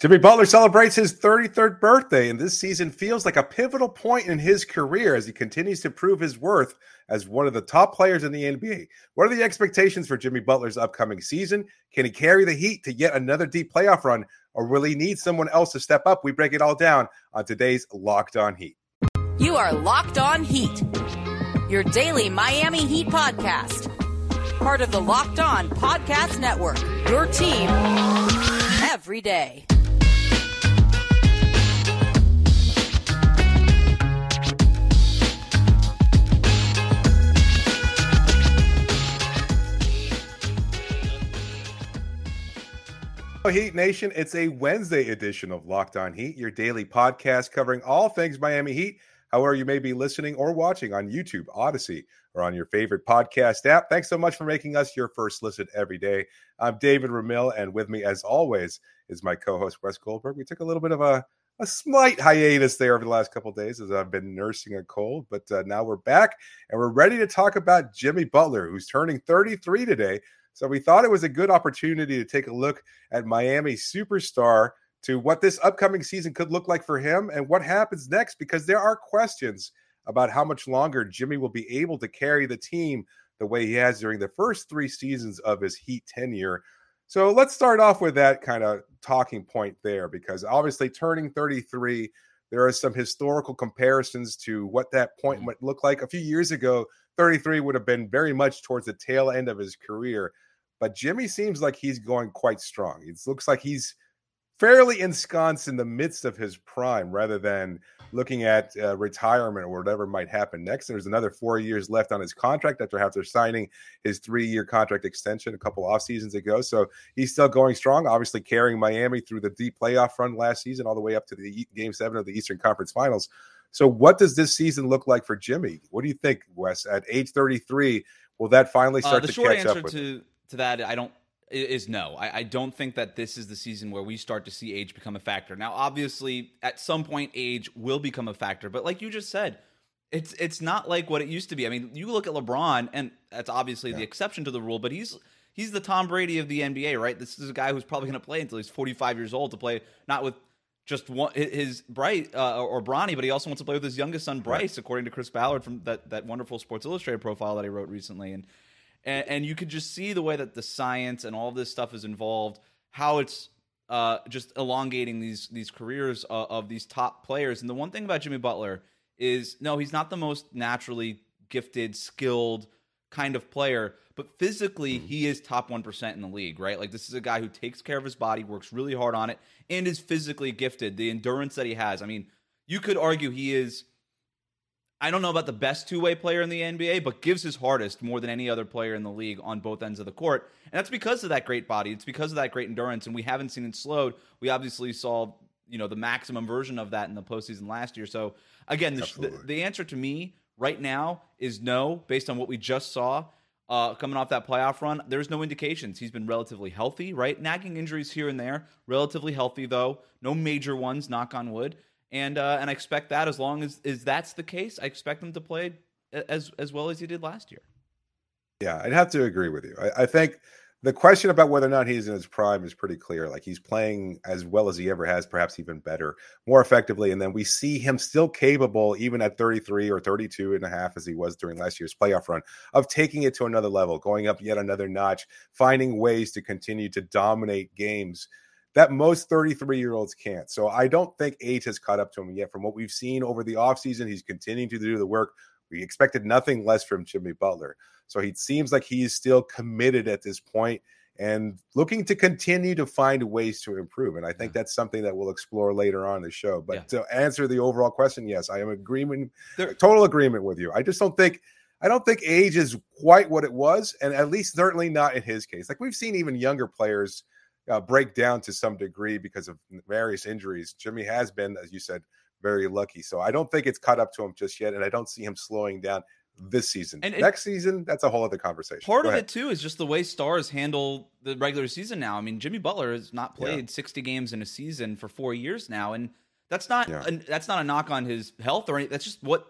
Jimmy Butler celebrates his 33rd birthday, and this season feels like a pivotal point in his career as he continues to prove his worth as one of the top players in the NBA. What are the expectations for Jimmy Butler's upcoming season? Can he carry the Heat to yet another deep playoff run, or will he need someone else to step up? We break it all down on today's Locked On Heat. You are Locked On Heat, your daily Miami Heat podcast, part of the Locked On Podcast Network, your team every day. Heat Nation, it's a Wednesday edition of Locked On Heat, your daily podcast covering all things Miami Heat. However, you may be listening or watching on YouTube, Odysee, or on your favorite podcast app. Thanks so much for making us your first listen every day. I'm David Ramil, and with me, as always, is my co-host Wes Goldberg. We took a little bit of a a slight hiatus there over the last couple days as I've been nursing a cold, but uh, now we're back and we're ready to talk about Jimmy Butler, who's turning 33 today. So we thought it was a good opportunity to take a look at Miami superstar to what this upcoming season could look like for him and what happens next because there are questions about how much longer Jimmy will be able to carry the team the way he has during the first 3 seasons of his Heat tenure. So let's start off with that kind of talking point there because obviously turning 33 there are some historical comparisons to what that point mm-hmm. might look like. A few years ago, 33 would have been very much towards the tail end of his career. But Jimmy seems like he's going quite strong. It looks like he's fairly ensconced in the midst of his prime rather than looking at uh, retirement or whatever might happen next. There's another four years left on his contract after after signing his three year contract extension a couple off seasons ago. So he's still going strong, obviously carrying Miami through the deep playoff run last season, all the way up to the game seven of the Eastern Conference Finals. So, what does this season look like for Jimmy? What do you think, Wes? At age 33, will that finally uh, start uh, to catch up with? To- to that, I don't is no. I, I, don't think that this is the season where we start to see age become a factor. Now, obviously, at some point, age will become a factor, but like you just said, it's it's not like what it used to be. I mean, you look at LeBron, and that's obviously yeah. the exception to the rule, but he's he's the Tom Brady of the NBA, right? This is a guy who's probably going to play until he's 45 years old to play not with just one his Bright uh, or Bronny, but he also wants to play with his youngest son Bryce, right. according to Chris Ballard from that that wonderful Sports Illustrated profile that he wrote recently, and and, and you could just see the way that the science and all this stuff is involved, how it's uh, just elongating these these careers uh, of these top players. And the one thing about Jimmy Butler is, no, he's not the most naturally gifted, skilled kind of player, but physically he is top 1% in the league, right? Like this is a guy who takes care of his body, works really hard on it, and is physically gifted. The endurance that he has. I mean, you could argue he is I don't know about the best two way player in the NBA, but gives his hardest more than any other player in the league on both ends of the court. And that's because of that great body. It's because of that great endurance. And we haven't seen it slowed. We obviously saw, you know, the maximum version of that in the postseason last year. So again, the, the, the answer to me right now is no, based on what we just saw. Uh, coming off that playoff run, there's no indications. He's been relatively healthy, right? Nagging injuries here and there, relatively healthy though. No major ones, knock on wood and uh, and I expect that as long as is that's the case, I expect him to play as as well as he did last year. Yeah, I'd have to agree with you. I, I think the question about whether or not he's in his prime is pretty clear. Like he's playing as well as he ever has, perhaps even better, more effectively. And then we see him still capable, even at 33 or 32 and a half, as he was during last year's playoff run, of taking it to another level, going up yet another notch, finding ways to continue to dominate games that most 33 year olds can't. So I don't think age has caught up to him yet. From what we've seen over the offseason, he's continuing to do the work. We expected nothing less from Jimmy Butler. So he seems like he's still committed at this point and looking to continue to find ways to improve. And I think yeah. that's something that we'll explore later on in the show. But yeah. to answer the overall question, yes, I am agreement, there, total agreement with you. I just don't think I don't think age is quite what it was, and at least certainly not in his case. Like we've seen even younger players uh, break down to some degree because of various injuries. Jimmy has been, as you said, very lucky. So I don't think it's caught up to him just yet, and I don't see him slowing down this season. And, next season, that's a whole other conversation. Part Go of ahead. it too is just the way stars handle the regular season now. I mean, Jimmy Butler has not played yeah. 60 games in a season for four years now, and that's not yeah. a, that's not a knock on his health or anything. That's just what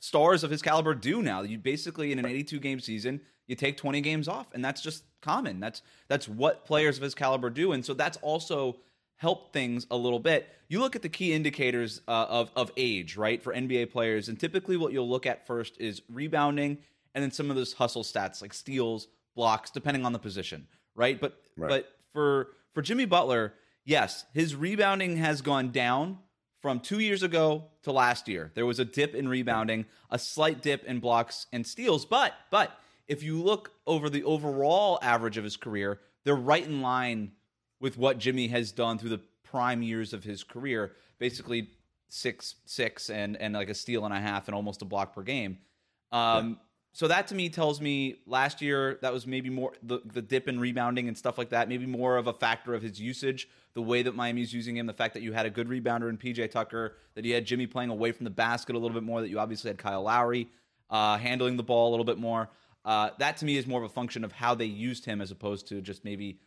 stars of his caliber do now. You basically in an 82 game season, you take 20 games off, and that's just common. That's that's what players of his caliber do, and so that's also helped things a little bit. You look at the key indicators uh, of of age, right, for NBA players, and typically what you'll look at first is rebounding, and then some of those hustle stats like steals, blocks, depending on the position, right? But Right. but for for Jimmy Butler, yes, his rebounding has gone down from two years ago to last year. There was a dip in rebounding, a slight dip in blocks and steals, but but if you look over the overall average of his career, they're right in line with what Jimmy has done through the prime years of his career, basically six six and and like a steal and a half and almost a block per game. Um, So that to me tells me last year that was maybe more the, the dip in rebounding and stuff like that, maybe more of a factor of his usage, the way that Miami's using him, the fact that you had a good rebounder in PJ Tucker, that you had Jimmy playing away from the basket a little bit more, that you obviously had Kyle Lowry uh, handling the ball a little bit more. Uh, that to me is more of a function of how they used him as opposed to just maybe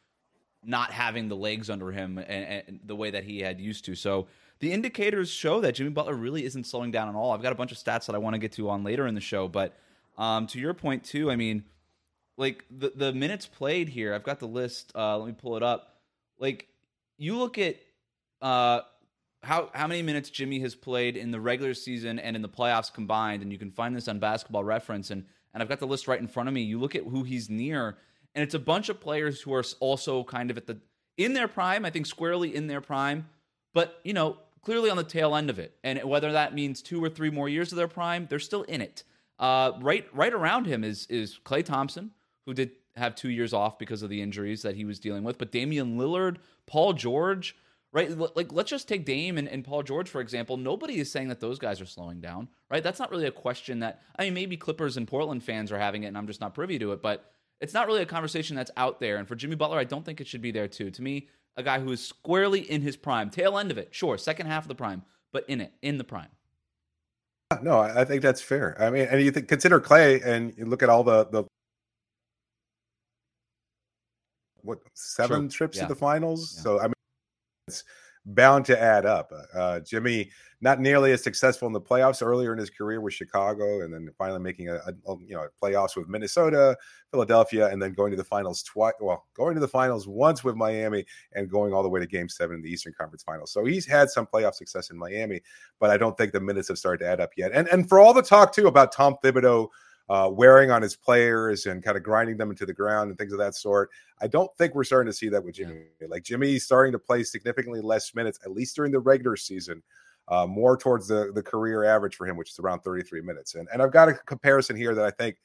not having the legs under him and, and the way that he had used to. So the indicators show that Jimmy Butler really isn't slowing down at all. I've got a bunch of stats that I want to get to on later in the show, but um, to your point too, I mean, like the the minutes played here, I've got the list. Uh, let me pull it up. Like you look at uh, how how many minutes Jimmy has played in the regular season and in the playoffs combined, and you can find this on Basketball Reference, and and I've got the list right in front of me. You look at who he's near, and it's a bunch of players who are also kind of at the in their prime. I think squarely in their prime, but you know clearly on the tail end of it. And whether that means two or three more years of their prime, they're still in it. Uh, right right around him is is Klay Thompson, who did have two years off because of the injuries that he was dealing with. But Damian Lillard, Paul George, right? Like let's just take Dame and, and Paul George for example. Nobody is saying that those guys are slowing down, right? That's not really a question that I mean maybe Clippers and Portland fans are having it, and I'm just not privy to it, but it's not really a conversation that's out there. And for Jimmy Butler, I don't think it should be there too. To me, a guy who is squarely in his prime, tail end of it, sure, second half of the prime, but in it, in the prime. No, I think that's fair. I mean, and you think consider Klay, and you look at all the the what seven True. trips Yeah. to the finals. Yeah. So I mean, it's bound to add up. Uh, Jimmy not nearly as successful in the playoffs earlier in his career with Chicago, and then finally making a, a you know playoffs with Minnesota, Philadelphia, and then going to the finals twice. Well, going to the finals once with Miami, and going all the way to Game Seven in the Eastern Conference Finals. So he's had some playoff success in Miami, but I don't think the minutes have started to add up yet. And and for all the talk too about Tom Thibodeau. Uh, wearing on his players and kind of grinding them into the ground and things of that sort. I don't think we're starting to see that with Jimmy. Like Jimmy's starting to play significantly less minutes, at least during the regular season, uh, more towards the, the career average for him, which is around 33 minutes. And, and I've got a comparison here that I think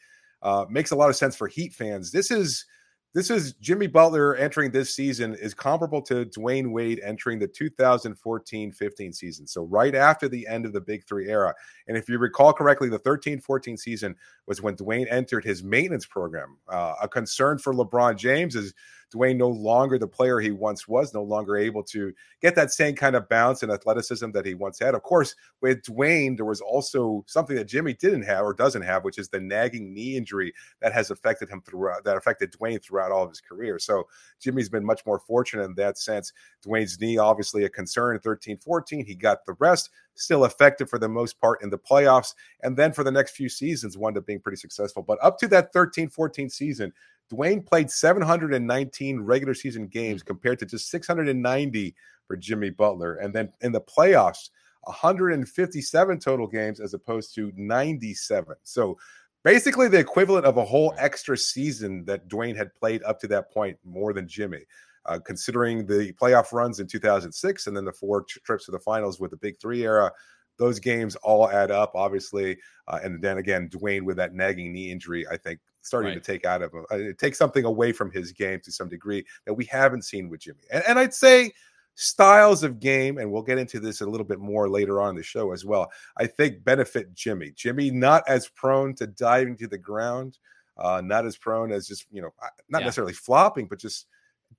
uh, makes a lot of sense for Heat fans. This is this is Jimmy Butler entering this season is comparable to Dwyane Wade entering the 2014-15 season. So right after the end of the Big 3 era. And if you recall correctly, the 13-14 season was when Dwyane entered his maintenance program. Uh, a concern for LeBron James is Dwyane no longer the player he once was, no longer able to get that same kind of bounce and athleticism that he once had. Of course, with Dwyane, there was also something that Jimmy didn't have or doesn't have, which is the nagging knee injury that has affected him throughout, that affected Dwyane throughout all of his career. So Jimmy's been much more fortunate in that sense. Dwyane's knee, obviously a concern in 13 14. He got the rest, still effective for the most part in the playoffs. And then for the next few seasons, wound up being pretty successful. But up to that 13 14 season, Dwyane played 719 regular season games compared to just 690 for Jimmy Butler. And then in the playoffs, 157 total games as opposed to 97. So basically the equivalent of a whole extra season that Dwyane had played up to that point more than Jimmy. Uh, considering the playoff runs in 2006 and then the four trips to the finals with the Big Three era, those games all add up, obviously. Uh, and then again, Dwyane with that nagging knee injury, I think starting Right. to take out of him, uh, it takes something away from his game to some degree that we haven't seen with Jimmy. And, and I'd say styles of game, and we'll get into this a little bit more later on in the show as well. I think benefit Jimmy. Jimmy not as prone to diving to the ground, uh, not as prone as just you know, uh, not Yeah. necessarily flopping, but just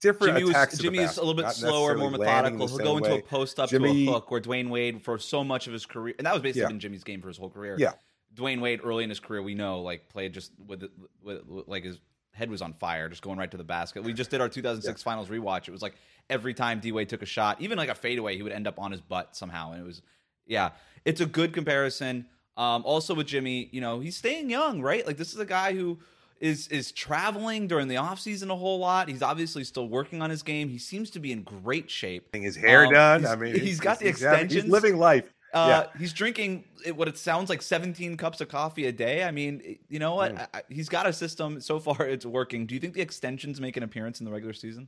different Jimmy attacks. was Jimmy is a little bit slower, more methodical. He'll go into way. a post up Jimmy- to a hook where Dwyane Wade for so much of his career, and that was basically Yeah. been Jimmy's game for his whole career. Yeah. Dwyane Wade early in his career, we know, like played just with, with, with like his head was on fire, just going right to the basket. We just did our 2006 Finals rewatch. It was like every time D Wade took a shot, even like a fadeaway, he would end up on his butt somehow, and it was yeah, it's a good comparison. Um, also with Jimmy, you know, he's staying young, right? Like this is a guy who is is traveling during the offseason a whole lot. He's obviously still working on his game. He seems to be in great shape. His hair Um, done. I mean, he's got the having- extensions. He's living life. Uh, He's drinking what it sounds like 17 cups of coffee a day. I mean, you know what? Mm. I, I- he's got a system. So far, it's working. Do you think the extensions make an appearance in the regular season?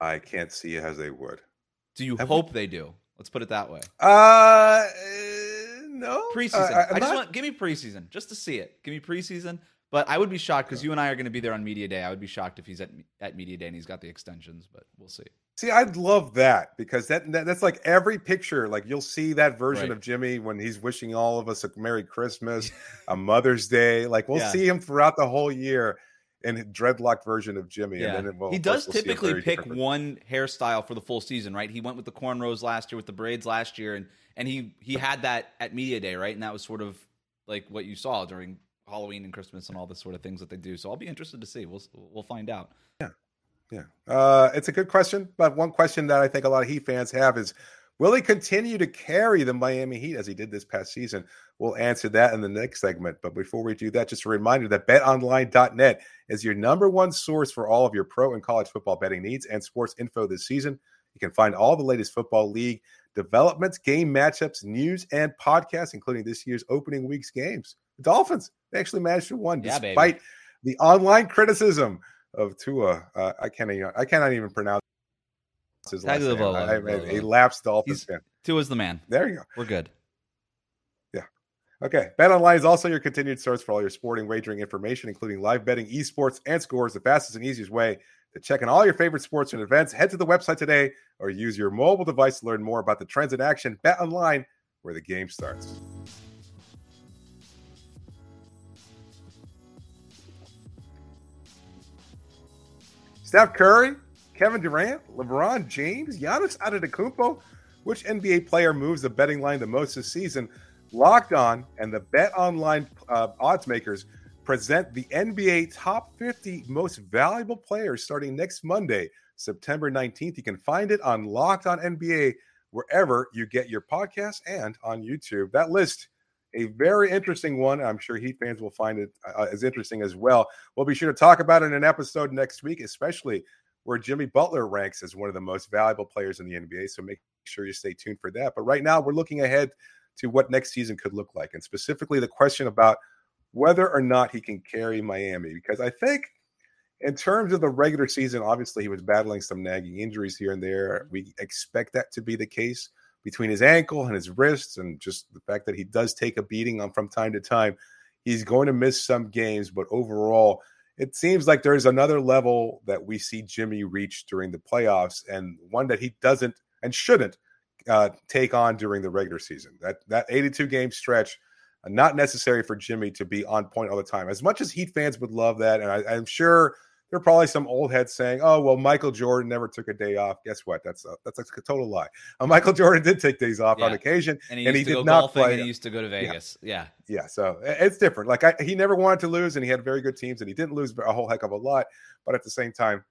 I can't see as they would. Do you Have we- hope they do? Let's put it that way. Uh, no. Preseason. Uh, I just not- want give me preseason just to see it. Give me preseason. But I would be shocked because you and I are going to be there on media day. I would be shocked if he's at at media day and he's got the extensions. But we'll see. See, I'd love that because that, that that's like every picture. Like you'll see that version Right. of Jimmy when he's wishing all of us a Merry Christmas, a Mother's Day. Like we'll Yeah. see him throughout the whole year in a dreadlocked version of Jimmy. Yeah. And then it, well, he course, does we'll typically pick one hairstyle for the full season, right? He went with the cornrows last year, with the braids last year, and and he he had that at media day, right? And that was sort of like what you saw during Halloween and Christmas and all the sort of things that they do. So I'll be interested to see. We'll we'll find out. Yeah, uh, it's a good question. But one question that I think a lot of Heat fans have is, will he continue to carry the Miami Heat as he did this past season? We'll answer that in the next segment. But before we do that, just a reminder that BetOnline.net is your number one source for all of your pro and college football betting needs and sports info this season. You can find all the latest football league developments, game matchups, news, and podcasts, including this year's opening week's games. The Dolphins they actually managed to win Yeah, baby. despite the online criticism of Tua. Uh, I can't even I cannot even pronounce his last name. I, a lapsed Dolphins He's- fan. Tua's the man. There you go. We're good. Yeah. Okay. Bet Online is also your continued source for all your sporting wagering information, including live betting, esports, and scores. The fastest and easiest way to check in all your favorite sports and events. Head to the website today or use your mobile device to learn more about the trends in action. Bet Online, where the game starts. Steph Curry, Kevin Durant, LeBron James, Giannis Antetokounmpo. Which NBA player moves the betting line the most this season? Locked On and the Bet Online uh, odds makers present the NBA top 50 most valuable players starting next Monday, September 19th. You can find it on Locked On NBA wherever you get your podcasts and on YouTube. That list, a very interesting one. I'm sure Heat fans will find it uh, as interesting as well. We'll be sure to talk about it in an episode next week, especially where Jimmy Butler ranks as one of the most valuable players in the NBA. So make sure you stay tuned for that. But right now, we're looking ahead to what next season could look like, and specifically the question about whether or not he can carry Miami. Because I think, in terms of the regular season, obviously he was battling some nagging injuries here and there. We expect that to be the case between his ankle and his wrists, and just the fact that he does take a beating on from time to time. He's going to miss some games, but overall, it seems like there's another level that we see Jimmy reach during the playoffs, and one that he doesn't and shouldn't uh, take on during the regular season. That that 82 game stretch, uh, not necessary for Jimmy to be on point all the time. As much as Heat fans would love that, and I, I'm sure there are probably some old heads saying, "Oh, well, Michael Jordan never took a day off." Guess what? That's a, that's a total lie. Uh, Michael Jordan did take days off on occasion, And he And he did not play- and he used to go to Vegas. Yeah. yeah, so it's different. Like I, he never wanted to lose, and he had very good teams, and he didn't lose a whole heck of a lot. But at the same time,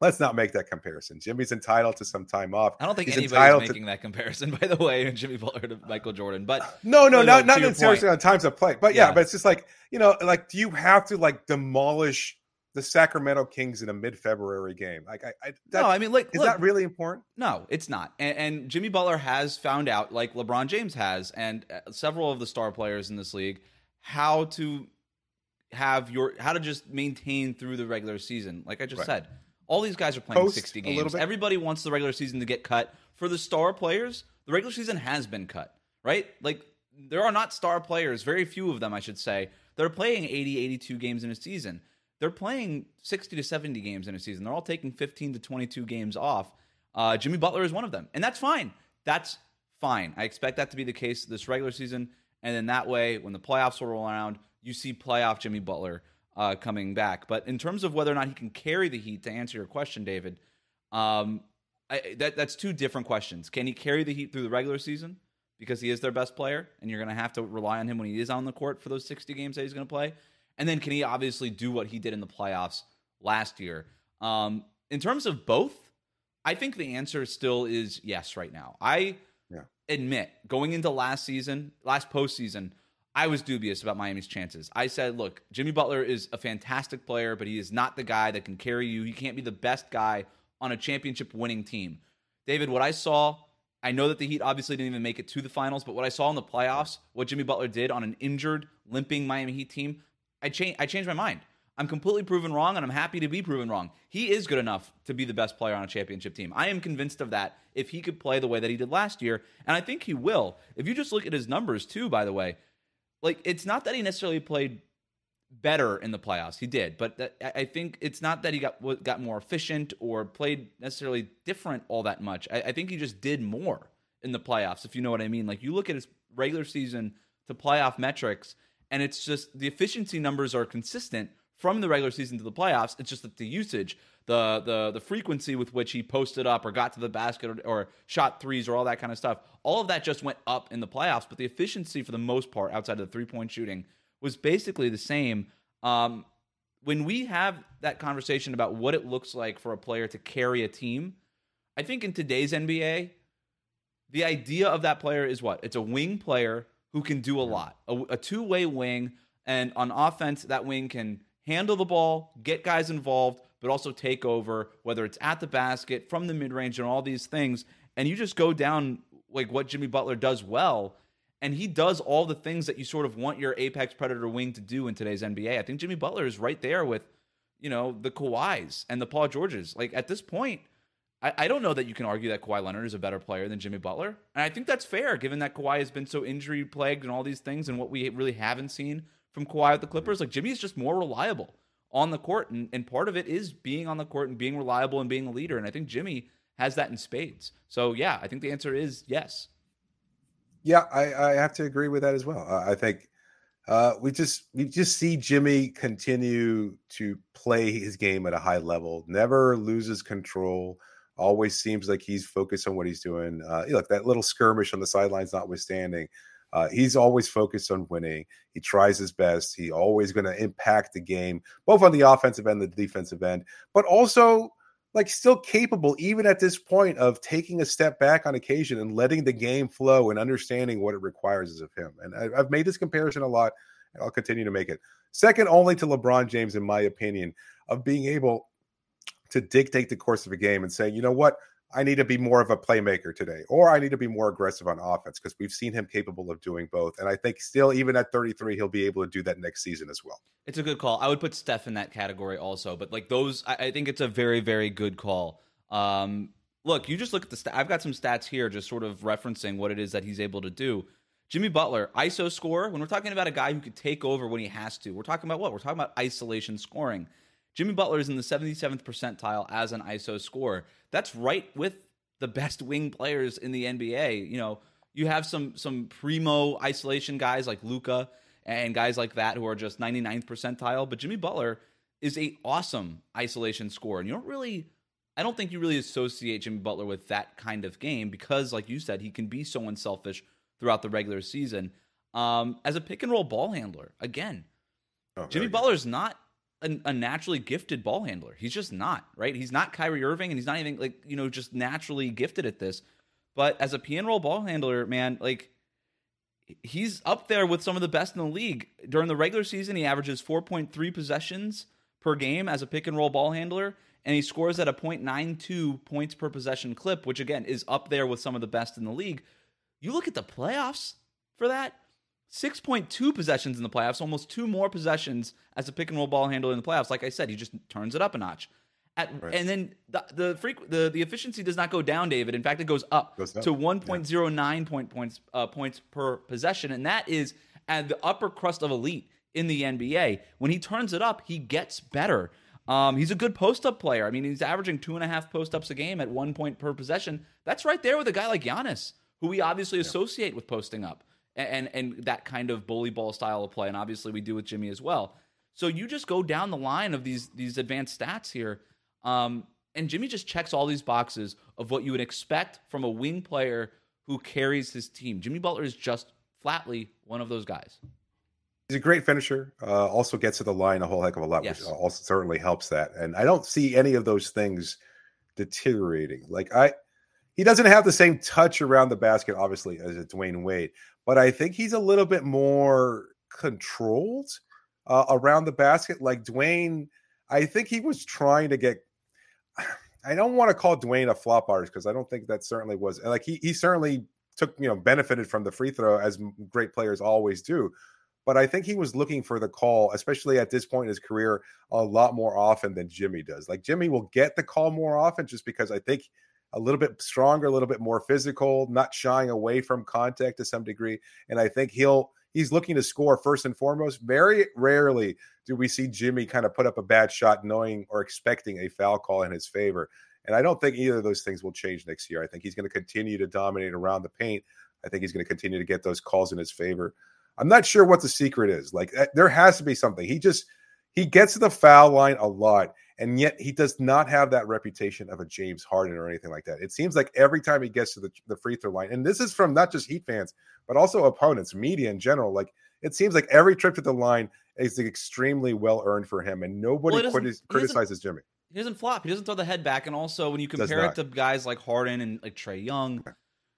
let's not make that comparison. Jimmy's entitled to some time off. I don't think He's anybody's entitled to- making that comparison, by the way, and Jimmy Butler to Michael Jordan. But No, no, not not necessarily on times of play, but yeah, Yeah. but it's just like you know, like do you have to like demolish the Sacramento Kings in a mid-February game? Like, I, I that, no, I mean, like, is look, that really important? No, it's not. And, and Jimmy Butler has found out, like LeBron James has, and uh, several of the star players in this league, how to have your how to just maintain through the regular season. Like I just Right. said, all these guys are playing Post sixty games. Everybody wants the regular season to get cut. For the star players, the regular season has been cut. Right? Like there are not star players, very few of them, I should say. They're playing 80, 82 games in a season. They're playing 60 to 70 games in a season. They're all taking 15 to 22 games off. Uh, Jimmy Butler is one of them. And that's fine. That's fine. I expect that to be the case this regular season. And then that way, when the playoffs roll around, you see playoff Jimmy Butler uh, coming back. But in terms of whether or not he can carry the Heat, to answer your question, David, um, I, that, that's two different questions. Can he carry the Heat through the regular season? Because he is their best player, and you're going to have to rely on him when he is on the court for those 60 games that he's going to play. And then can he obviously do what he did in the playoffs last year? Um, in terms of both, I think the answer still is yes right now. I Yeah. admit going into last season, last postseason, I was dubious about Miami's chances. I said, look, Jimmy Butler is a fantastic player, but he is not the guy that can carry you. He can't be the best guy on a championship winning team. David, what I saw, I know that the Heat obviously didn't even make it to the finals, but what I saw in the playoffs, what Jimmy Butler did on an injured, limping Miami Heat team, I, cha- I changed my mind. I'm completely proven wrong, and I'm happy to be proven wrong. He is good enough to be the best player on a championship team. I am convinced of that if he could play the way that he did last year, and I think he will. If you just look at his numbers, too, by the way, like it's not that he necessarily played better in the playoffs. He did, but that, I think it's not that he got got more efficient or played necessarily different all that much. I, I think he just did more in the playoffs, if you know what I mean. Like you look at his regular season to playoff metrics, and it's just the efficiency numbers are consistent from the regular season to the playoffs. It's just that the usage, the the the frequency with which he posted up or got to the basket or, or, shot threes or all that kind of stuff, all of that just went up in the playoffs. But the efficiency for the most part, outside of the three point shooting, was basically the same. Um, when we have that conversation about what it looks like for a player to carry a team, I think in today's NBA, the idea of that player is what? It's a wing player who can do a lot, a, a two way wing. And on offense, that wing can handle the ball, get guys involved, but also take over, whether it's at the basket, from the mid range, and all these things. And you just go down like what Jimmy Butler does well. And he does all the things that you sort of want your apex predator wing to do in today's NBA. I think Jimmy Butler is right there with, you know, the Kawhis and the Paul Georges. Like at this point, I, I don't know that you can argue that Kawhi Leonard is a better player than Jimmy Butler. And I think that's fair given that Kawhi has been so injury plagued and all these things and what we really haven't seen from Kawhi with the Clippers. Like Jimmy is just more reliable on the court, and, and part of it is being on the court and being reliable and being a leader. And I think Jimmy has that in spades. So yeah, I think the answer is yes. Yeah, I, I have to agree with that as well. I think uh, we just we just see Jimmy continue to play his game at a high level, never loses control. Always seems like he's focused on what he's doing. Uh, look, that little skirmish on the sidelines notwithstanding, uh, he's always focused on winning. He tries his best. He always going to impact the game, both on the offensive end, the defensive end, but also like still capable, even at this point, of taking a step back on occasion and letting the game flow and understanding what it requires of him. And I've made this comparison a lot, I'll continue to make it. Second only to LeBron James, in my opinion, of being able to dictate the course of a game and say, you know what, I need to be more of a playmaker today, or I need to be more aggressive on offense because we've seen him capable of doing both. And I think still, even at 33, he'll be able to do that next season as well. It's a good call. I would put Steph in that category also, but like those, I, I think it's a very, very good call. Um, look, you just look at the stat. I've got some stats here, just sort of referencing what it is that he's able to do. Jimmy Butler, ISO score. When we're talking about a guy who could take over when he has to, we're talking about what? We're talking about isolation scoring. Jimmy Butler is in the 77th percentile as an ISO scorer. That's right with the best wing players in the NBA. You know, you have some some primo isolation guys like Luka and guys like that who are just 99th percentile, but Jimmy Butler is a awesome isolation scorer. And you don't really I don't think you really associate Jimmy Butler with that kind of game because like you said, he can be so unselfish throughout the regular season. Um, as a pick and roll ball handler, again, oh, Jimmy Butler's not a, naturally gifted ball handler. He's just not, right? He's not Kyrie Irving and he's not even like, you know, just naturally gifted at this. But as a pick and roll ball handler, man, like he's up there with some of the best in the league. During the regular season, he averages 4.3 possessions per game as a pick and roll ball handler, and he scores at a 0.92 points per possession clip, which again is up there with some of the best in the league. You look at the playoffs for that, 6.2 possessions in the playoffs, almost two more possessions as a pick and roll ball handler in the playoffs. Like I said, he just turns it up a notch. At, right. And then the the, freq- the the efficiency does not go down, David. In fact, it goes up, goes up. to 1.09 yeah. point points uh, points per possession, and that is at the upper crust of elite in the NBA. When he turns it up, he gets better. Um, he's a good post up player. I mean, he's averaging two and a half post ups a game at one point per possession. That's right there with a guy like Giannis, who we obviously yeah. associate with posting up and, and that kind of bully ball style of play. And obviously, we do with Jimmy as well. So you just go down the line of these these advanced stats here, um, and Jimmy just checks all these boxes of what you would expect from a wing player who carries his team. Jimmy Butler is just flatly one of those guys. He's a great finisher. Uh, also gets to the line a whole heck of a lot, yes. which also certainly helps that. And I don't see any of those things deteriorating. Like I, he doesn't have the same touch around the basket, obviously, as a Dwyane Wade, but I think he's a little bit more controlled uh, around the basket. Like Dwyane, I think he was trying to get. I don't want to call Dwyane a flop artist because I don't think that certainly was like he he certainly took you know benefited from the free throw as great players always do. But I think he was looking for the call, especially at this point in his career, a lot more often than Jimmy does. Like Jimmy will get the call more often just because I think a little bit stronger, a little bit more physical, not shying away from contact to some degree. And I think he'll he's looking to score first and foremost. Very rarely do we see Jimmy kind of put up a bad shot knowing or expecting a foul call in his favor. And I don't think either of those things will change next year. I think he's going to continue to dominate around the paint. I think he's going to continue to get those calls in his favor. I'm not sure what the secret is. Like eh, there has to be something. He just he gets to the foul line a lot, and yet he does not have that reputation of a James Harden or anything like that. It seems like every time he gets to the, the free throw line, and this is from not just Heat fans, but also opponents, media in general. Like it seems like every trip to the line is extremely well earned for him, and nobody well, criticizes Jimmy. He doesn't flop. He doesn't throw the head back. And also, when you compare it to guys like Harden and like Trae Young,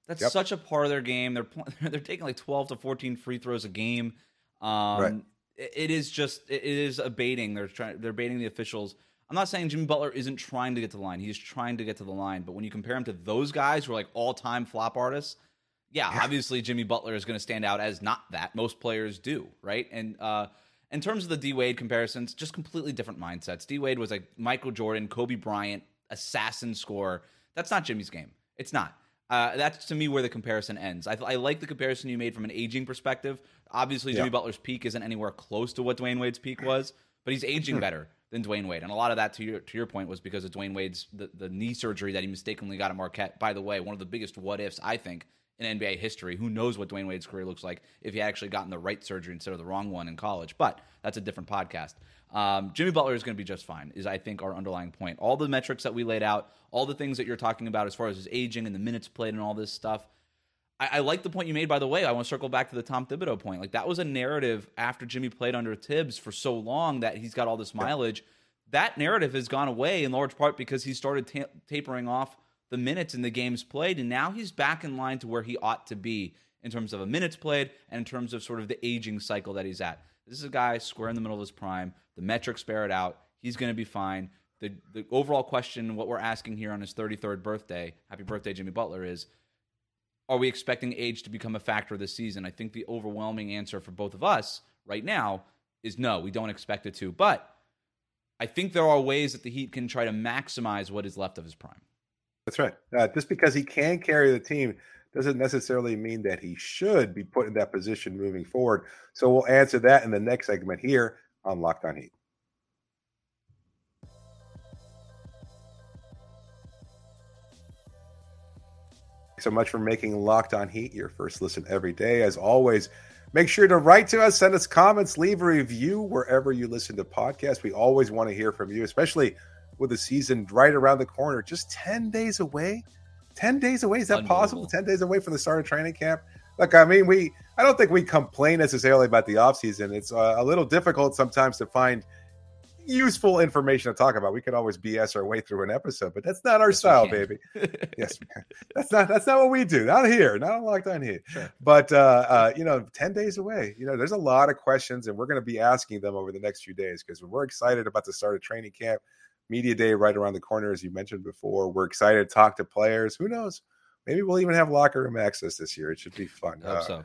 that's yep. such a part of their game. They're they're taking like twelve to fourteen free throws a game. Um, right. it is just it is a baiting. They're trying. They're baiting the officials. I'm not saying Jimmy Butler isn't trying to get to the line. He's trying to get to the line. But when you compare him to those guys who are like all time flop artists, yeah, yeah, obviously Jimmy Butler is going to stand out as not that. Most players do, right? And uh, in terms of the D Wade comparisons, just completely different mindsets. D Wade was like Michael Jordan, Kobe Bryant, assassin scorer. That's not Jimmy's game. It's not. Uh, that's to me where the comparison ends. I, I, like the comparison you made from an aging perspective. Obviously, Jimmy yeah. Butler's peak isn't anywhere close to what Dwyane Wade's peak was, but he's aging better than Dwyane Wade, and a lot of that, to your to your point, was because of Dwyane Wade's the, the knee surgery that he mistakenly got at Marquette. By the way, one of the biggest what ifs I think in NBA history. Who knows what Dwyane Wade's career looks like if he actually gotten the right surgery instead of the wrong one in college? But that's a different podcast. Um, Jimmy Butler is going to be just fine, is I think our underlying point. All the metrics that we laid out, all the things that you're talking about as far as his aging and the minutes played and all this stuff. I, I like the point you made, by the way. I want to circle back to the Tom Thibodeau point. Like that was a narrative after Jimmy played under Thibs for so long that he's got all this mileage. That narrative has gone away in large part because he started ta- tapering off the minutes in the games played, and now he's back in line to where he ought to be in terms of a minutes played and in terms of sort of the aging cycle that he's at. This is a guy square in the middle of his prime. The metrics bear it out. He's going to be fine. The the overall question, what we're asking here on his 33rd birthday, happy birthday, Jimmy Butler, is are we expecting age to become a factor this season? I think the overwhelming answer for both of us right now is no, we don't expect it to. But I think there are ways that the Heat can try to maximize what is left of his prime. That's right. Uh, just because he can carry the team doesn't necessarily mean that he should be put in that position moving forward. So we'll answer that in the next segment here on Locked On Heat. So much for making Locked On Heat your first listen every day. As always, make sure to write to us, send us comments, leave a review wherever you listen to podcasts. We always want to hear from you, especially with the season right around the corner, just 10 days away. 10 days away. Is that possible? 10 days away from the start of training camp? Look, I mean, we, I don't think we complain necessarily about the offseason. It's uh, a little difficult sometimes to find useful information to talk about. We could always BS our way through an episode, but that's not our yes, style, baby. yes, that's not that's not what we do. Not here, not locked on here. Sure. But uh, uh, you know, ten days away. You know, there's a lot of questions, and we're going to be asking them over the next few days because we're excited about the start of training camp media day right around the corner, as you mentioned before. We're excited to talk to players. Who knows? Maybe we'll even have locker room access this year. It should be fun. I, uh, so.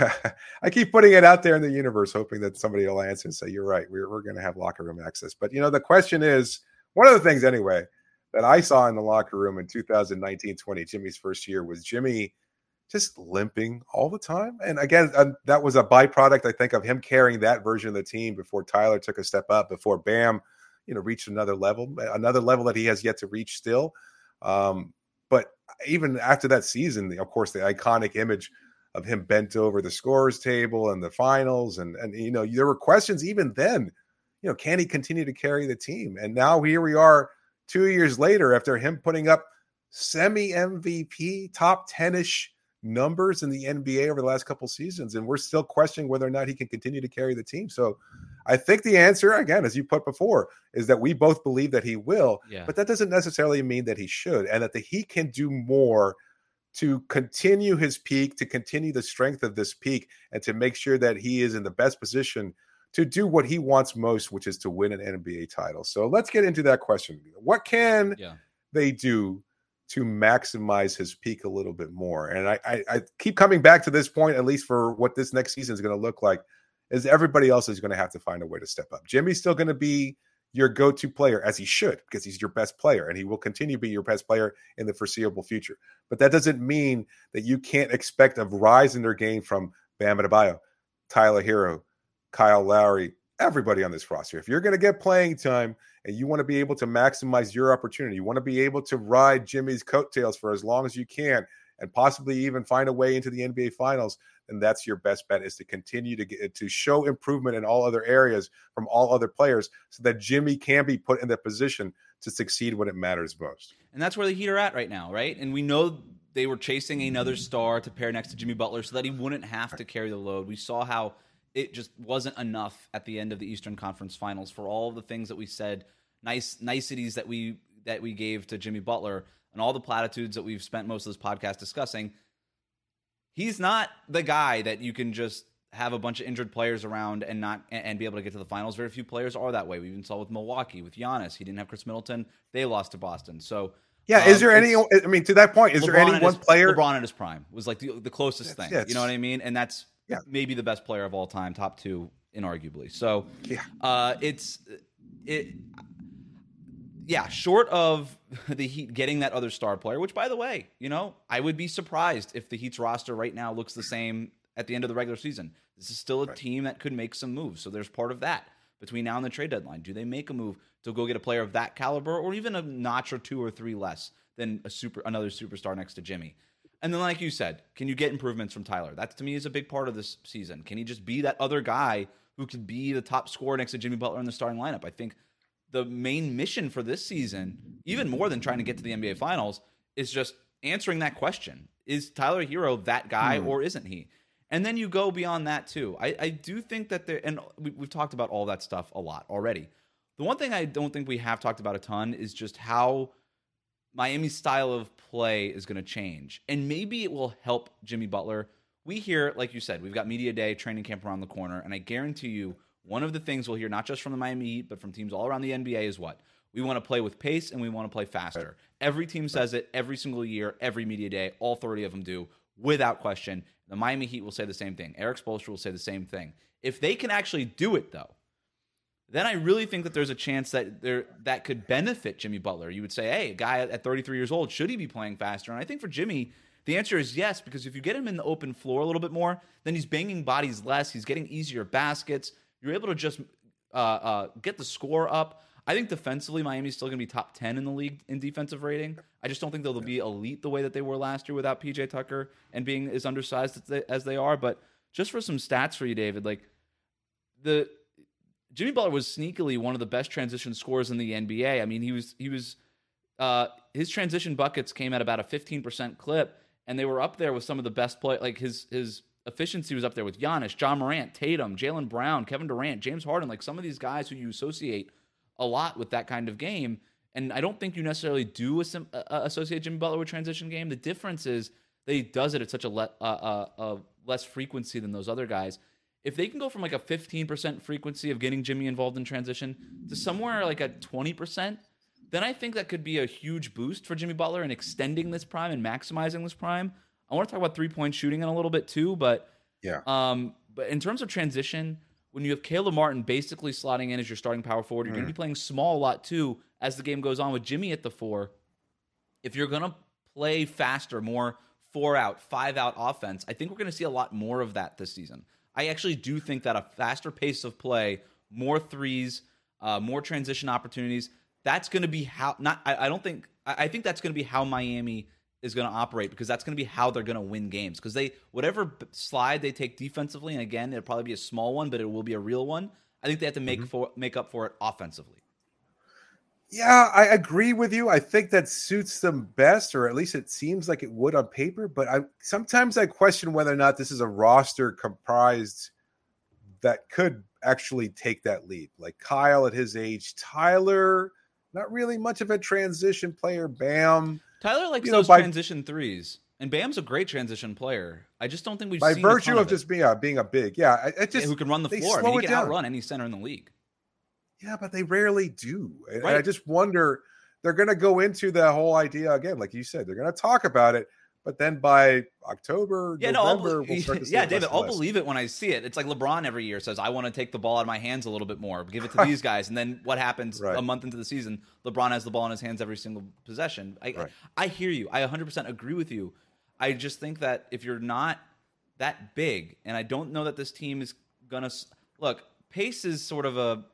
I keep putting it out there in the universe, hoping that somebody will answer and say, You're right. We're, we're going to have locker room access. But, you know, the question is one of the things, anyway, that I saw in the locker room in 2019 20, Jimmy's first year, was Jimmy just limping all the time. And again, that was a byproduct, I think, of him carrying that version of the team before Tyler took a step up, before Bam you know reached another level, another level that he has yet to reach still. Um, but even after that season, of course, the iconic image of him bent over the scores table and the finals, and and you know there were questions even then. You know, can he continue to carry the team? And now here we are, two years later, after him putting up semi MVP, top ten ish numbers in the NBA over the last couple seasons, and we're still questioning whether or not he can continue to carry the team. So I think the answer, again, as you put before, is that we both believe that he will, Yeah. but that doesn't necessarily mean that he should, and that the Heat can do more to continue his peak, to continue the strength of this peak, and to make sure that he is in the best position to do what he wants most, which is to win an NBA title. So let's get into that question. What can Yeah. they do to maximize his peak a little bit more? And I, I, I keep coming back to this point, at least for what this next season is going to look like, is everybody else is going to have to find a way to step up. Jimmy's still going to be your go-to player as he should because he's your best player and he will continue to be your best player in the foreseeable future. But that doesn't mean that you can't expect a rise in their game from Bam Adebayo, Tyler Herro, Kyle Lowry, everybody on this roster. If you're going to get playing time and you want to be able to maximize your opportunity, you want to be able to ride Jimmy's coattails for as long as you can and possibly even find a way into the NBA finals, then that's your best bet is to continue to get to show improvement in all other areas from all other players so that Jimmy can be put in the position to succeed when it matters most. And that's where the Heat are at right now, right? And we know they were chasing another star to pair next to Jimmy Butler so that he wouldn't have to carry the load. We saw how it just wasn't enough at the end of the Eastern Conference Finals for all the things that we said, nice niceties that we that we gave to Jimmy Butler and all the platitudes that we've spent most of this podcast discussing. He's not the guy that you can just have a bunch of injured players around and not and be able to get to the finals. Very few players are that way. We even saw with Milwaukee with Giannis. He didn't have Khris Middleton. They lost to Boston. So Yeah, um, is there any? I mean, to that point, is there any one his- player? LeBron at his prime was like the, the closest thing. yeah, you know what I mean? And that's Yeah. maybe the best player of all time, top two, inarguably. So Yeah. uh, it's it. Yeah, short of the Heat getting that other star player, which by the way, you know, I would be surprised if the Heat's roster right now looks the same at the end of the regular season. This is still a Right. team that could make some moves. So there's part of that between now and the trade deadline. Do they make a move to go get a player of that caliber or even a notch or two or three less than a super another superstar next to Jimmy? And then like you said, can you get improvements from Tyler? That to me is a big part of this season. Can he just be that other guy who could be the top scorer next to Jimmy Butler in the starting lineup? I think the main mission for this season, even more than trying to get to the NBA Finals, is just answering that question: Is Tyler Herro that guy, Hmm. or isn't he? And then you go beyond that too. I, I do think that there, and we, we've talked about all that stuff a lot already. The one thing I don't think we have talked about a ton is just how Miami's style of play is going to change, and maybe it will help Jimmy Butler. We hear, like you said, we've got media day, training camp around the corner, and I guarantee you, one of the things we'll hear not just from the Miami Heat, but from teams all around the NBA is what we want to play with pace and we want to play faster. Every team says it every single year, every media day. All 30 of them do, without question. The Miami Heat will say the same thing. Erik Spoelstra will say the same thing. If they can actually do it, though, then I really think that there's a chance that there that could benefit Jimmy Butler. You would say, hey, a guy at 33 years old, should he be playing faster? And I think for Jimmy, the answer is yes, because if you get him in the open floor a little bit more, then he's banging bodies less. He's getting easier baskets. You're able to just uh, uh, get the score up. I think defensively, Miami's still going to be top 10 in the league in defensive rating. I just don't think they'll be elite the way that they were last year without PJ Tucker and being as undersized as they, as they are. But just for some stats for you, David, like the Jimmy Butler was sneakily one of the best transition scorers in the NBA. I mean, he was he was uh, his transition buckets came at about a 15% clip, and they were up there with some of the best play. Like his his efficiency was up there with Giannis, Ja Morant, Tatum, Jaylen Brown, Kevin Durant, James Harden. Like some of these guys who you associate a lot with that kind of game. And I don't think you necessarily do asso- uh, associate Jimmy Butler with transition game. The difference is that he does it at such a le- uh, uh, uh, less frequency than those other guys. If they can go from like a 15% frequency of getting Jimmy involved in transition to somewhere like at 20%, then I think that could be a huge boost for Jimmy Butler in extending this prime and maximizing this prime. I want to talk about three point shooting in a little bit too, but Yeah. um, but in terms of transition, when you have Caleb Martin basically slotting in as your starting power forward, you're going to be playing small a lot too as the game goes on with Jimmy at the four. If you're going to play faster, more four out, five out offense, I think we're going to see a lot more of that this season. I actually do think that a faster pace of play, more threes, uh, more transition opportunities, that's going to be how. Not, I, I don't think. I, I think that's going to be how Miami is going to operate because that's going to be how they're going to win games because they whatever slide they take defensively and again it'll probably be a small one but it will be a real one i think they have to make mm-hmm. for make up for it offensively Yeah, I agree with you. I think that suits them best, or at least it seems like it would on paper. But I sometimes I question whether or not this is a roster comprised that could actually take that leap. Like Kyle at his age, Tyler, not really much of a transition player. Bam. Tyler likes You know, those by- transition threes, and Bam's a great transition player. I just don't think we've By virtue of it. just being a being a big, yeah, I, I Yeah, just who can run the floor. I mean, he can down. outrun any center in the league. Yeah, but they rarely do. And and I just wonder they're going to go into the whole idea again, like you said, they're going to talk about it, but then by October, Yeah, no, November, we'll start to see yeah, David, I'll believe it when I see it. It's like LeBron every year says, "I want to take the ball out of my hands a little bit more, give it to these guys," and then what happens Right. a month into the season? LeBron has the ball in his hands every single possession. I, Right. I hear you. I 100% agree with you. I just think that if you're not that big, and I don't know that this team is gonna look. Pace is sort of a.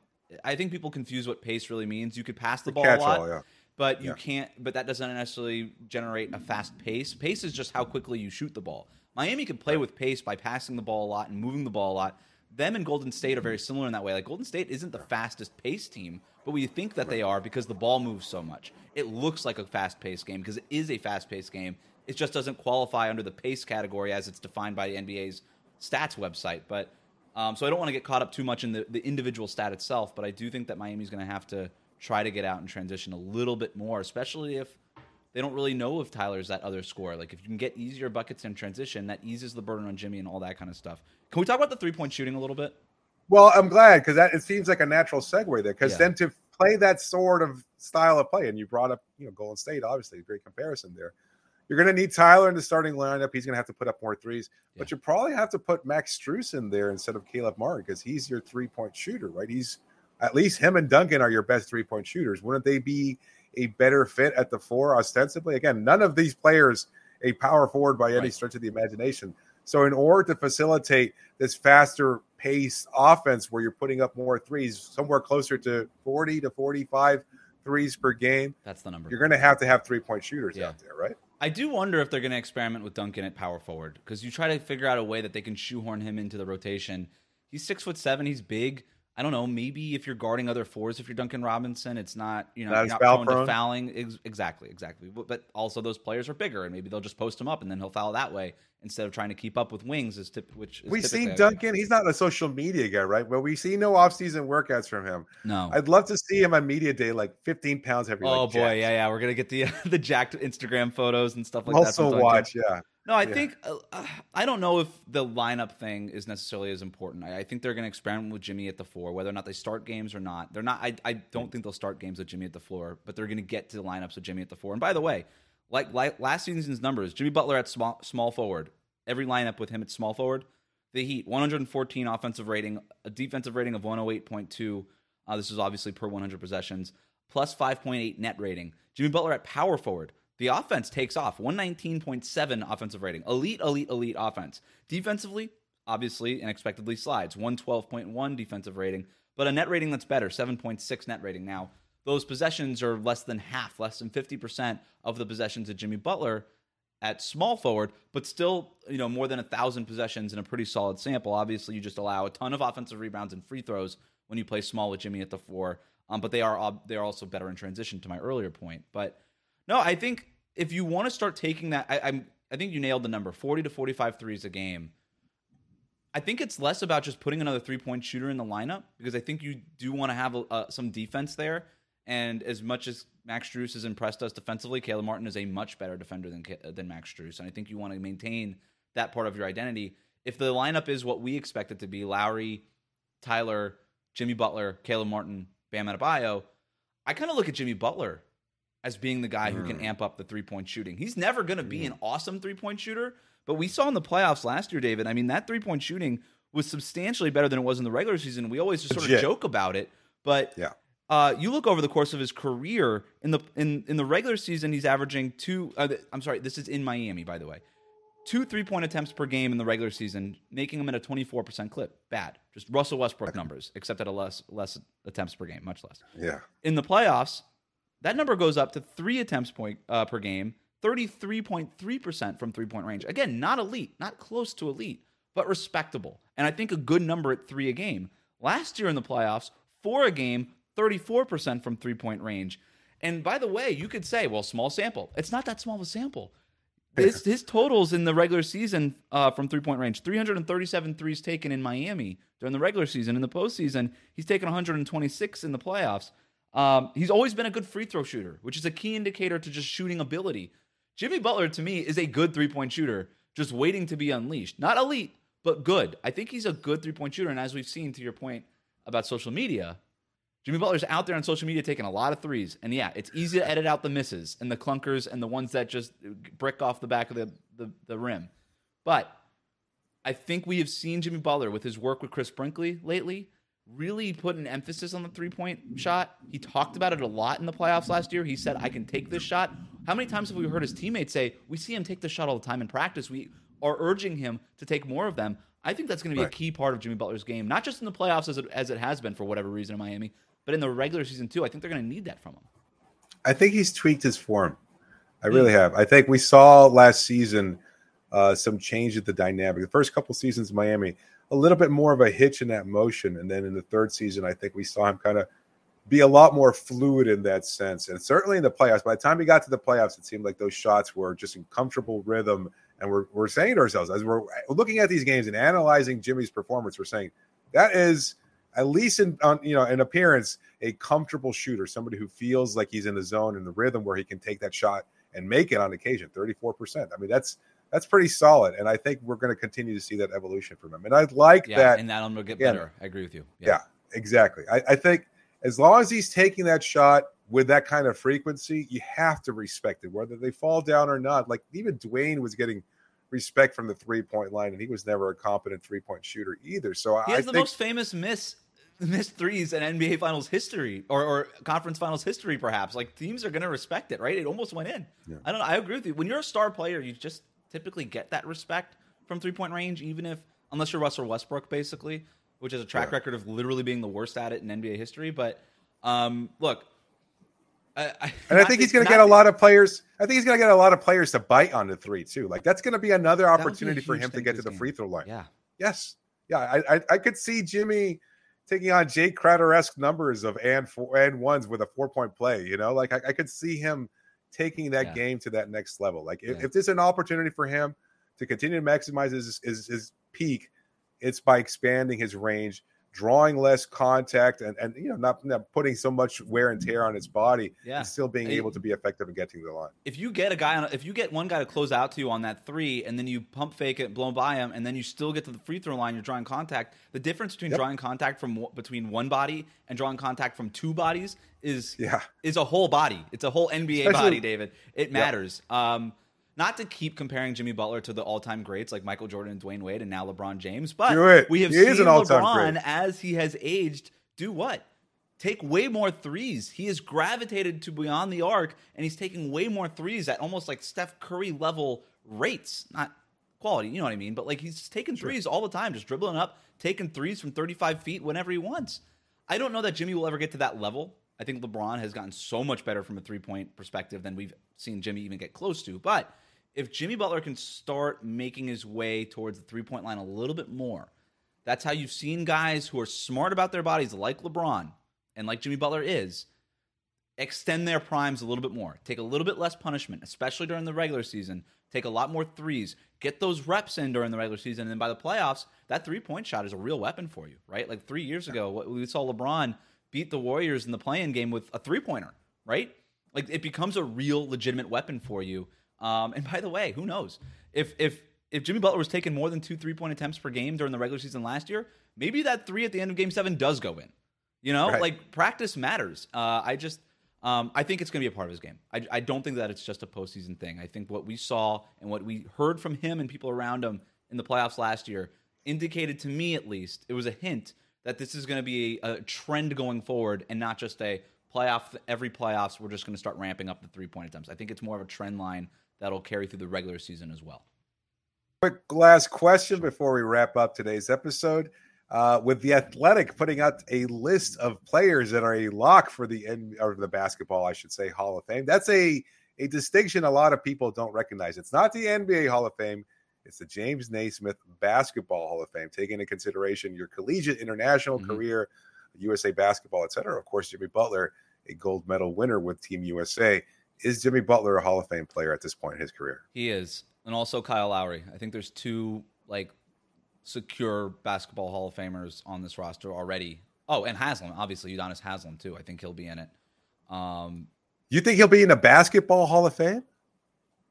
I think people confuse what pace really means. You could pass the ball a lot, yeah. But you Yeah. can't. But that doesn't necessarily generate a fast pace. Pace is just how quickly you shoot the ball. Miami can play with pace by passing the ball a lot and moving the ball a lot. Them and Golden State are very similar in that way. Like Golden State isn't the fastest pace team, but we think that they are because the ball moves so much. It looks like a fast paced game because it is a fast paced game. It just doesn't qualify under the pace category as it's defined by the NBA's stats website. But um, so I don't want to get caught up too much in the, the individual stat itself, but I do think that Miami's going to have to try to get out and transition a little bit more, especially if they don't really know if Tyler's that other scorer. Like if you can get easier buckets in transition, that eases the burden on Jimmy and all that kind of stuff. Can we talk about the three point shooting a little bit? Well, I'm glad because that it seems like a natural segue there. Because Yeah. then to play that sort of style of play, and you brought up, you know, Golden State, obviously a great comparison there. You're going to need Tyler in the starting lineup. He's going to have to put up more threes, but you probably have to put Max Strus in there instead of Caleb Martin because he's your three point shooter, right? He's at least him and Duncan are your best three point shooters. Wouldn't they be a better fit at the four ostensibly? Again, none of these players a power forward by any Right. stretch of the imagination. So, in order to facilitate this faster pace offense where you're putting up more threes, somewhere closer to 40 to 45 threes per game, That's the number. you're going to have to have three point shooters Yeah. out there, right? I do wonder if they're going to experiment with Duncan at power forward because you try to figure out a way that they can shoehorn him into the rotation. He's six foot seven. He's big. I don't know. Maybe if you're guarding other fours, if you're Duncan Robinson, it's not you know Not you're not prone, prone. to fouling. Ex- exactly, exactly. But, but also those players are bigger, and maybe they'll just post him up, and then he'll foul that way instead of trying to keep up with wings. Is tip, which is We've typically seen Duncan. He's not a social media guy, right? But we see no offseason workouts from him. No. I'd love to see him on media day, like 15 pounds heavy. oh like boy, Jack. yeah, yeah. We're gonna get the the jacked Instagram photos and stuff like that. also watch, yeah. No, I Yeah. think uh, I don't know if the lineup thing is necessarily as important. I, I think they're going to experiment with Jimmy at the four, whether or not they start games or not. They're not. I, I don't think they'll start games with Jimmy at the floor, but they're going to get to the lineups with Jimmy at the four. And by the way, like, like last season's numbers, Jimmy Butler at small small forward, every lineup with him at small forward, the Heat 114 offensive rating, a defensive rating of 108.2. Uh, this is obviously per 100 possessions, plus 5.8 net rating. Jimmy Butler at power forward. The offense takes off 119.7 offensive rating. Elite, elite, elite offense. Defensively, obviously and expectedly slides 112.1 defensive rating, but a net rating that's better 7.6 net rating. Now, those possessions are less than half, less than 50% of the possessions of Jimmy Butler at small forward, but still, you know, more than a thousand possessions in a pretty solid sample. Obviously, you just allow a ton of offensive rebounds and free throws when you play small with Jimmy at the four. Um, but they are they are also better in transition. To my earlier point, but no, I think if you want to start taking that, I, I'm I think you nailed the number forty to 45 threes a game. I think it's less about just putting another three point shooter in the lineup because I think you do want to have uh, some defense there. And as much as Max Strus has impressed us defensively, Caleb Martin is a much better defender than than Max Strus, and I think you want to maintain that part of your identity. If the lineup is what we expect it to be, Lowry, Tyler, Jimmy Butler, Caleb Martin, Bam Adebayo, I kind of look at Jimmy Butler as being the guy who can amp up the three point shooting. He's never going to be an awesome three point shooter, but we saw in the playoffs last year, David. I mean, that three point shooting was substantially better than it was in the regular season. We always just sort of joke about it, but Yeah. uh, you look over the course of his career in the in in the regular season, he's averaging two. Uh, I'm sorry, this is in Miami, by the way. Two three point attempts per game in the regular season, making him at a 24 percent clip. Bad, just Russell Westbrook numbers, except at a less less attempts per game, much less. Yeah. In the playoffs, that number goes up to three attempts point uh, per game, 33.3 percent from three point range. Again, not elite, not close to elite, but respectable, and I think a good number at three a game. Last year in the playoffs, four a game, 34% from three point range. And by the way, you could say, well, small sample. It's not that small of a sample. his his totals in the regular season uh, from three point range 337 threes taken in Miami during the regular season. In the postseason, he's taken 126 in the playoffs. Um, he's always been a good free throw shooter, which is a key indicator to just shooting ability. Jimmy Butler, to me, is a good three point shooter, just waiting to be unleashed. Not elite, but good. I think he's a good three point shooter. And as we've seen to your point about social media, Jimmy Butler's out there on social media taking a lot of threes. And yeah, it's easy to edit out the misses and the clunkers and the ones that just brick off the back of the, the, the rim. But I think we have seen Jimmy Butler with his work with Chris Brickley lately really put an emphasis on the three point shot. He talked about it a lot in the playoffs last year. He said, I can take this shot. How many times have we heard his teammates say, We see him take the shot all the time in practice? We are urging him to take more of them. I think that's going to be right. a key part of Jimmy Butler's game, not just in the playoffs as it, as it has been for whatever reason in Miami, but in the regular season too. I think they're going to need that from him. I think he's tweaked his form. I really have. I think we saw last season uh, some change at the dynamic. The first couple seasons in Miami, a little bit more of a hitch in that motion. And then in the third season, I think we saw him kind of be a lot more fluid in that sense. And certainly in the playoffs, by the time he got to the playoffs, it seemed like those shots were just in comfortable rhythm. And we're, we're saying to ourselves, as we're looking at these games and analyzing Jimmy's performance, we're saying that is at least in on, you know in appearance a comfortable shooter, somebody who feels like he's in the zone and the rhythm where he can take that shot and make it on occasion. Thirty four percent. I mean that's that's pretty solid. And I think we're going to continue to see that evolution from him. And I like yeah, that. And that'll get better. I agree with you. Yeah, yeah exactly. I, I, think as long as he's taking that shot with that kind of frequency, you have to respect it, whether they fall down or not. Like even Dwyane was getting respect from the three point line, and he was never a competent three point shooter either. So he has I the think, most famous miss missed threes in NBA Finals history or, or conference Finals history, perhaps. Like teams are going to respect it, right? It almost went in. Yeah. I don't. know. I agree with you. When you're a star player, you just typically get that respect from three point range, even if unless you're Russell Westbrook, basically, which is a track yeah. record of literally being the worst at it in NBA history. But um, look, I, I, and I think he's going to get a lot of players. I think he's going to get a lot of players to bite on the three too. Like that's going to be another opportunity for him to get to the game. free throw line. Yeah. Yes. Yeah. I, I, I could see Jimmy taking on Jae Crowder esque numbers of and four and ones with a four point play. You know, like I, I could see him taking that yeah. game to that next level. Like if, yeah. if there's an opportunity for him to continue to maximize his, his, his peak, it's by expanding his range, drawing less contact, and and you know not, not putting so much wear and tear on his body, yeah. and still being able to be effective in getting to the line. If you get a guy on, if you get one guy to close out to you on that three, and then you pump fake it, blown by him, and then you still get to the free throw line, you're drawing contact. The difference between yep. drawing contact from between one body and drawing contact from two bodies is yeah is a whole body. It's a whole NBA Especially, body, David. It matters. Yep. Um, not to keep comparing Jimmy Butler to the all-time greats like Michael Jordan and Dwyane Wade and now LeBron James, but we have he seen LeBron great. as he has aged do what? Take way more threes. He has gravitated to beyond the arc, and he's taking way more threes at almost like Steph Curry level rates. Not quality, you know what I mean? But like he's taking threes all the time, just dribbling up, taking threes from 35 feet whenever he wants. I don't know that Jimmy will ever get to that level. I think LeBron has gotten so much better from a three point perspective than we've seen Jimmy even get close to. But if Jimmy Butler can start making his way towards the three point line a little bit more, that's how you've seen guys who are smart about their bodies, like LeBron and like Jimmy Butler is, extend their primes a little bit more, take a little bit less punishment, especially during the regular season, take a lot more threes, get those reps in during the regular season, and then by the playoffs, that three point shot is a real weapon for you, right? Like three years ago, we saw LeBron beat the Warriors in the play-in game with a three pointer, right? Like it becomes a real legitimate weapon for you. Um, and by the way, who knows if if if Jimmy Butler was taking more than two three point attempts per game during the regular season last year, maybe that three at the end of Game Seven does go in. You know, right. like practice matters. Uh, I just um, I think it's going to be a part of his game. I, I don't think that it's just a postseason thing. I think what we saw and what we heard from him and people around him in the playoffs last year indicated to me, at least, it was a hint that this is going to be a, a trend going forward and not just a playoff. Every playoffs, we're just going to start ramping up the three point attempts. I think it's more of a trend line that'll carry through the regular season as well. Quick last question before we wrap up today's episode. Uh, with the Athletic putting out a list of players that are a lock for the or the basketball, I should say, Hall of Fame. That's a a distinction a lot of people don't recognize. It's not the NBA Hall of Fame. It's the James Naismith Basketball Hall of Fame, taking into consideration your collegiate, international mm-hmm. career, USA basketball, etc. Of course, Jimmy Butler, a gold medal winner with Team USA is Jimmy Butler a Hall of Fame player at this point in his career? He is, and also Kyle Lowry. I think there's two like secure basketball Hall of Famers on this roster already. Oh, and Haslem, obviously Udonis Haslem too. I think he'll be in it. Um, you think he'll be in the basketball Hall of Fame?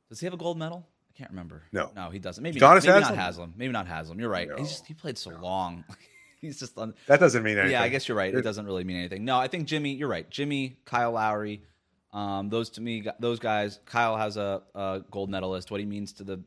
Does he have a gold medal? I can't remember. No, no, he doesn't. Maybe, Udonis not, maybe Haslem? not Haslem. Maybe not Haslem. You're right. No. He's just, he played so long. He's just on. That doesn't mean anything. Yeah, I guess you're right. It doesn't really mean anything. No, I think Jimmy. You're right. Jimmy, Kyle Lowry, um, those to me, those guys. Kyle has a, a gold medalist. What he means to the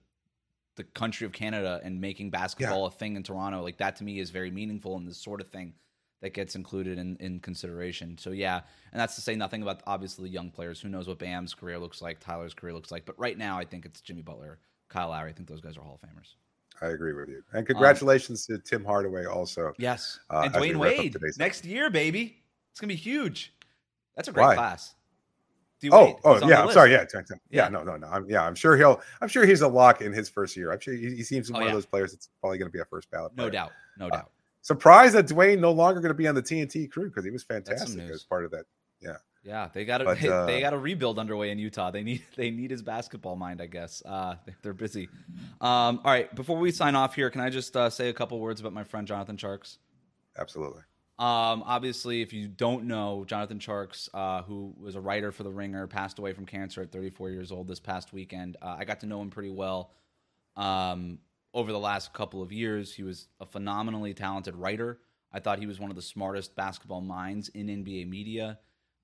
the country of Canada and making basketball a thing in Toronto, like that to me is very meaningful and the sort of thing that gets included in, in consideration. So yeah, and that's to say nothing about obviously the young players. Who knows what Bam's career looks like, Tyler's career looks like. But right now, I think it's Jimmy Butler, Kyle Lowry. I think those guys are Hall of Famers. I agree with you. And congratulations to Tim Hardaway also. Yes, Uh, and Dwyane Wade next year, baby. It's gonna be huge. That's a great Why? class. Oh, oh yeah. I'm sorry. Yeah, yeah, yeah. No, no, no. I'm, yeah, I'm sure he'll. I'm sure he's a lock in his first year. I'm sure he, he seems Oh, one yeah. of those players that's probably going to be a first ballot. no doubt, no Uh, doubt. Surprised that Dwyane no longer going to be on the TNT crew because he was fantastic as part of that. Yeah, Yeah, they got a they, uh, they got a rebuild underway in Utah. They need they need his basketball mind, I guess. Uh, they're busy. Um, all right, before we sign off here, can I just uh, say a couple words about my friend Jonathan Sharks? Absolutely. Um, obviously, if you don't know, Jonathan Tjarks, uh, who was a writer for The Ringer, passed away from cancer at 34 years old this past weekend. Uh, I got to know him pretty well um, over the last couple of years. He was a phenomenally talented writer. I thought he was one of the smartest basketball minds in NBA media.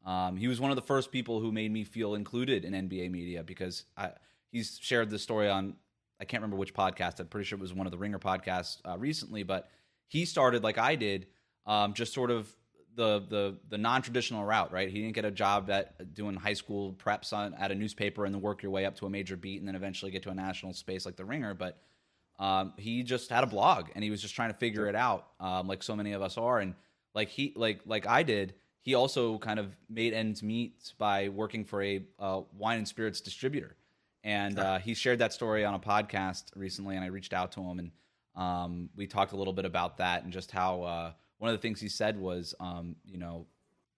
Um, he was one of the first people who made me feel included in NBA media because I, he's shared this story on I can't remember which podcast. I'm pretty sure it was one of the Ringer podcasts uh, recently, but he started like I did, um, just sort of the the the non traditional route. Right, he didn't get a job at doing high school preps on at a newspaper and then work your way up to a major beat and then eventually get to a national space like the Ringer. But um, he just had a blog and he was just trying to figure it out, um, like so many of us are. And like he like like I did, he also kind of made ends meet by working for a uh, wine and spirits distributor. And uh, he shared that story on a podcast recently, and I reached out to him and um, we talked a little bit about that and just how uh, one of the things he said was, um, you know,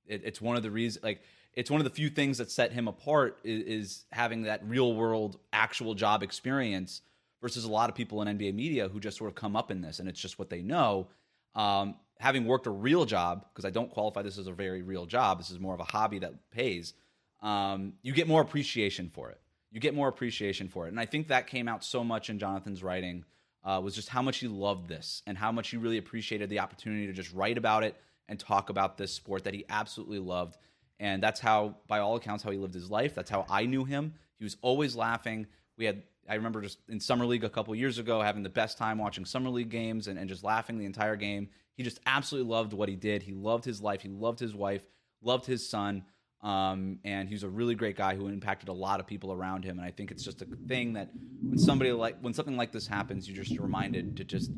it, it's one of the reasons, like, it's one of the few things that set him apart is, is having that real world actual job experience versus a lot of people in NBA media who just sort of come up in this and it's just what they know. Um, having worked a real job, because I don't qualify this as a very real job, this is more of a hobby that pays, um, you get more appreciation for it. You get more appreciation for it. And I think that came out so much in Jonathan's writing uh, was just how much he loved this and how much he really appreciated the opportunity to just write about it and talk about this sport that he absolutely loved. And that's how, by all accounts, how he lived his life. That's how I knew him. He was always laughing. We had, I remember just in Summer League a couple years ago, having the best time watching Summer League games and, and just laughing the entire game. He just absolutely loved what he did. He loved his life. He loved his wife, loved his son. Um, and he was a really great guy who impacted a lot of people around him. And I think it's just a thing that when somebody like when something like this happens, you're just reminded to just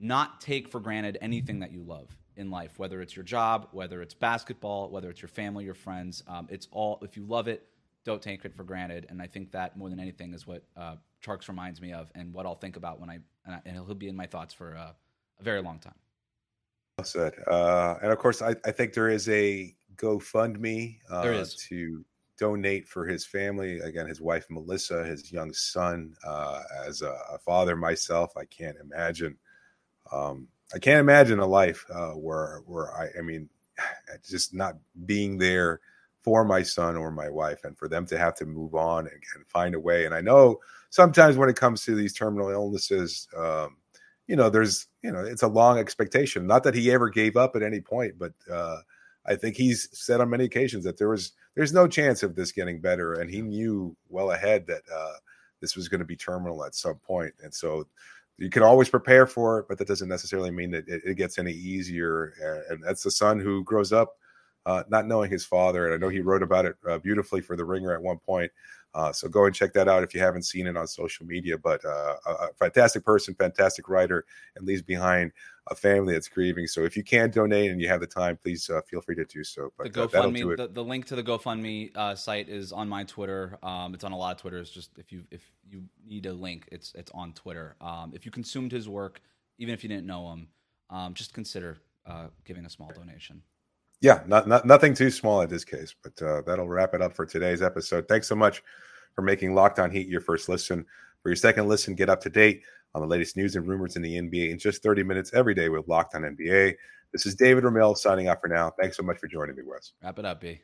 not take for granted anything that you love in life, whether it's your job, whether it's basketball, whether it's your family, your friends. Um, it's all if you love it, don't take it for granted. And I think that more than anything is what uh, Tjarks reminds me of, and what I'll think about when I and, I, and he'll be in my thoughts for uh, a very long time. Well said. Uh, and of course, I, I think there is a GoFundMe uh, There is. to donate for his family. Again, his wife Melissa, his young son. Uh, as a, a father myself, I can't imagine. Um, I can't imagine a life uh, where where I, I mean, just not being there for my son or my wife, and for them to have to move on and, and find a way. And I know sometimes when it comes to these terminal illnesses, um, you know, there's, you know, it's a long expectation. Not that he ever gave up at any point, but uh, I think he's said on many occasions that there was, there's no chance of this getting better, and he knew well ahead that uh, this was going to be terminal at some point. And so, you can always prepare for it, but that doesn't necessarily mean that it, it gets any easier. And, that's the son who grows up uh, not knowing his father. And I know he wrote about it uh, beautifully for the Ringer at one point. Uh, so go and check that out if you haven't seen it on social media. But uh, a, fantastic person, fantastic writer, and leaves behind a family that's grieving. So if you can donate and you have the time, please uh, feel free to do so. But the uh, GoFundMe, the, the link to the GoFundMe uh, site is on my Twitter. Um, it's on a lot of Twitters. Just if you if you need a link, it's it's on Twitter. Um, if you consumed his work, even if you didn't know him, um, just consider uh, giving a small donation. Yeah, not, not nothing too small in this case, but uh, that'll wrap it up for today's episode. Thanks so much for making Locked On Heat your first listen. For your second listen, get up to date on the latest news and rumors in the NBA in just 30 minutes every day with Locked On NBA. This is David Ramil signing off for now. Thanks so much for joining me, Wes. Wrap it up, B.